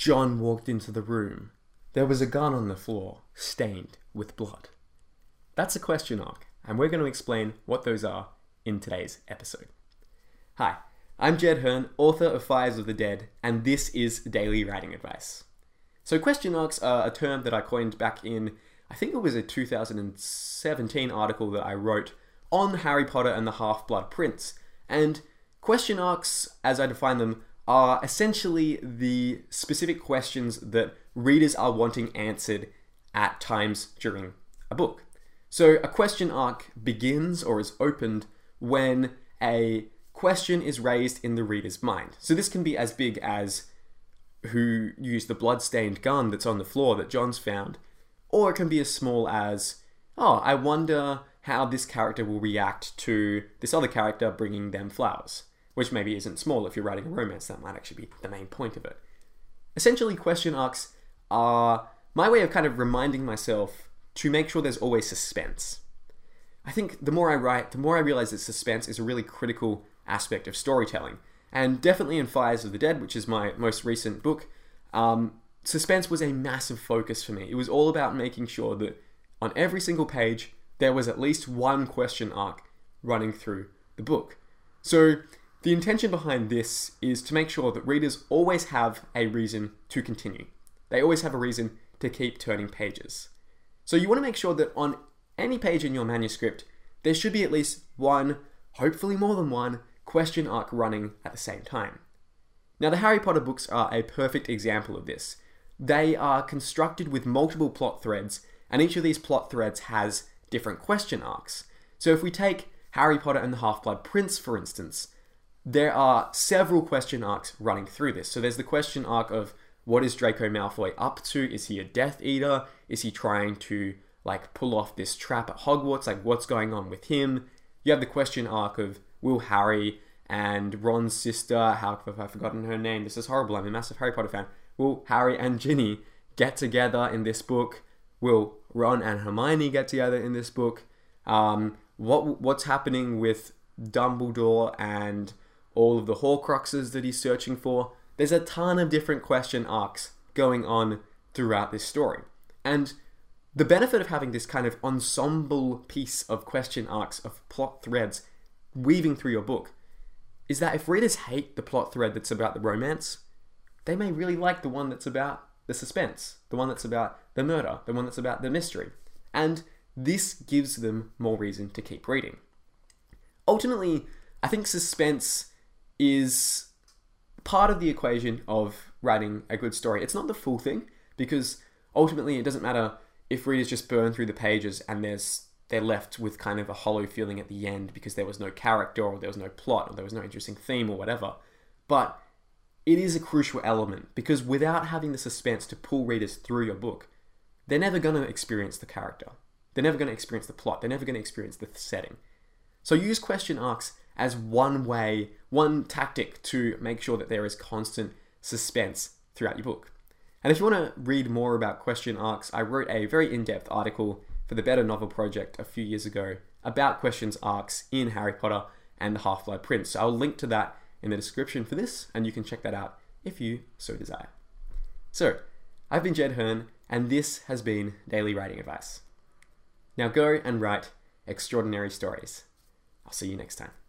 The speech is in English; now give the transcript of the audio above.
John walked into the room. There was a gun on the floor, stained with blood. That's a question arc, and we're going to explain what those are in today's episode. Hi, I'm Jed Herne, author of Fires of the Dead, and this is Daily Writing Advice. So, question arcs are a term that I coined back in, I think it was a 2017 article that I wrote on Harry Potter and the Half Blood Prince. And question arcs, as I define them, are essentially the specific questions that readers are wanting answered at times during a book. So, a question arc begins or is opened when a question is raised in the reader's mind. So, this can be as big as who used the blood-stained gun that's on the floor that John's found, or it can be as small as, oh, I wonder how this character will react to this other character bringing them flowers, which maybe isn't small if you're writing a romance, that might actually be the main point of it. Essentially, question arcs are my way of kind of reminding myself to make sure there's always suspense. I think the more I write, the more I realize that suspense is a really critical aspect of storytelling. And definitely in Fires of the Dead, which is my most recent book, um, suspense was a massive focus for me. It was all about making sure that on every single page, there was at least one question arc running through the book. So, the intention behind this is to make sure that readers always have a reason to continue. They always have a reason to keep turning pages. So, you want to make sure that on any page in your manuscript, there should be at least one, hopefully more than one, question arc running at the same time. Now, the Harry Potter books are a perfect example of this. They are constructed with multiple plot threads, and each of these plot threads has different question arcs. So, if we take Harry Potter and the Half Blood Prince, for instance, there are several question arcs running through this. So, there's the question arc of what is Draco Malfoy up to? Is he a Death Eater? Is he trying to like pull off this trap at Hogwarts? Like, what's going on with him? You have the question arc of will Harry and Ron's sister, how have I forgotten her name? This is horrible. I'm a massive Harry Potter fan. Will Harry and Ginny get together in this book? Will Ron and Hermione get together in this book? Um, what what's happening with Dumbledore and all of the Horcruxes that he's searching for? There's a ton of different question arcs going on throughout this story, and the benefit of having this kind of ensemble piece of question arcs of plot threads weaving through your book is that if readers hate the plot thread that's about the romance, they may really like the one that's about the suspense, the one that's about the murder, the one that's about the mystery. And this gives them more reason to keep reading. Ultimately, I think suspense is part of the equation of writing a good story. It's not the full thing, because ultimately it doesn't matter if readers just burn through the pages and there's they're left with kind of a hollow feeling at the end because there was no character or there was no plot or there was no interesting theme or whatever. But it is a crucial element because without having the suspense to pull readers through your book, they're never going to experience the character. They're never going to experience the plot. They're never going to experience the setting. So use question arcs as one way, one tactic to make sure that there is constant suspense throughout your book. And if you want to read more about question arcs, I wrote a very in depth article for the Better Novel Project a few years ago about questions arcs in Harry Potter and the Half Blood Prince. So I'll link to that in the description for this, and you can check that out if you so desire. So, I've been Jed Herne, and this has been Daily Writing Advice. Now go and write extraordinary stories. I'll see you next time.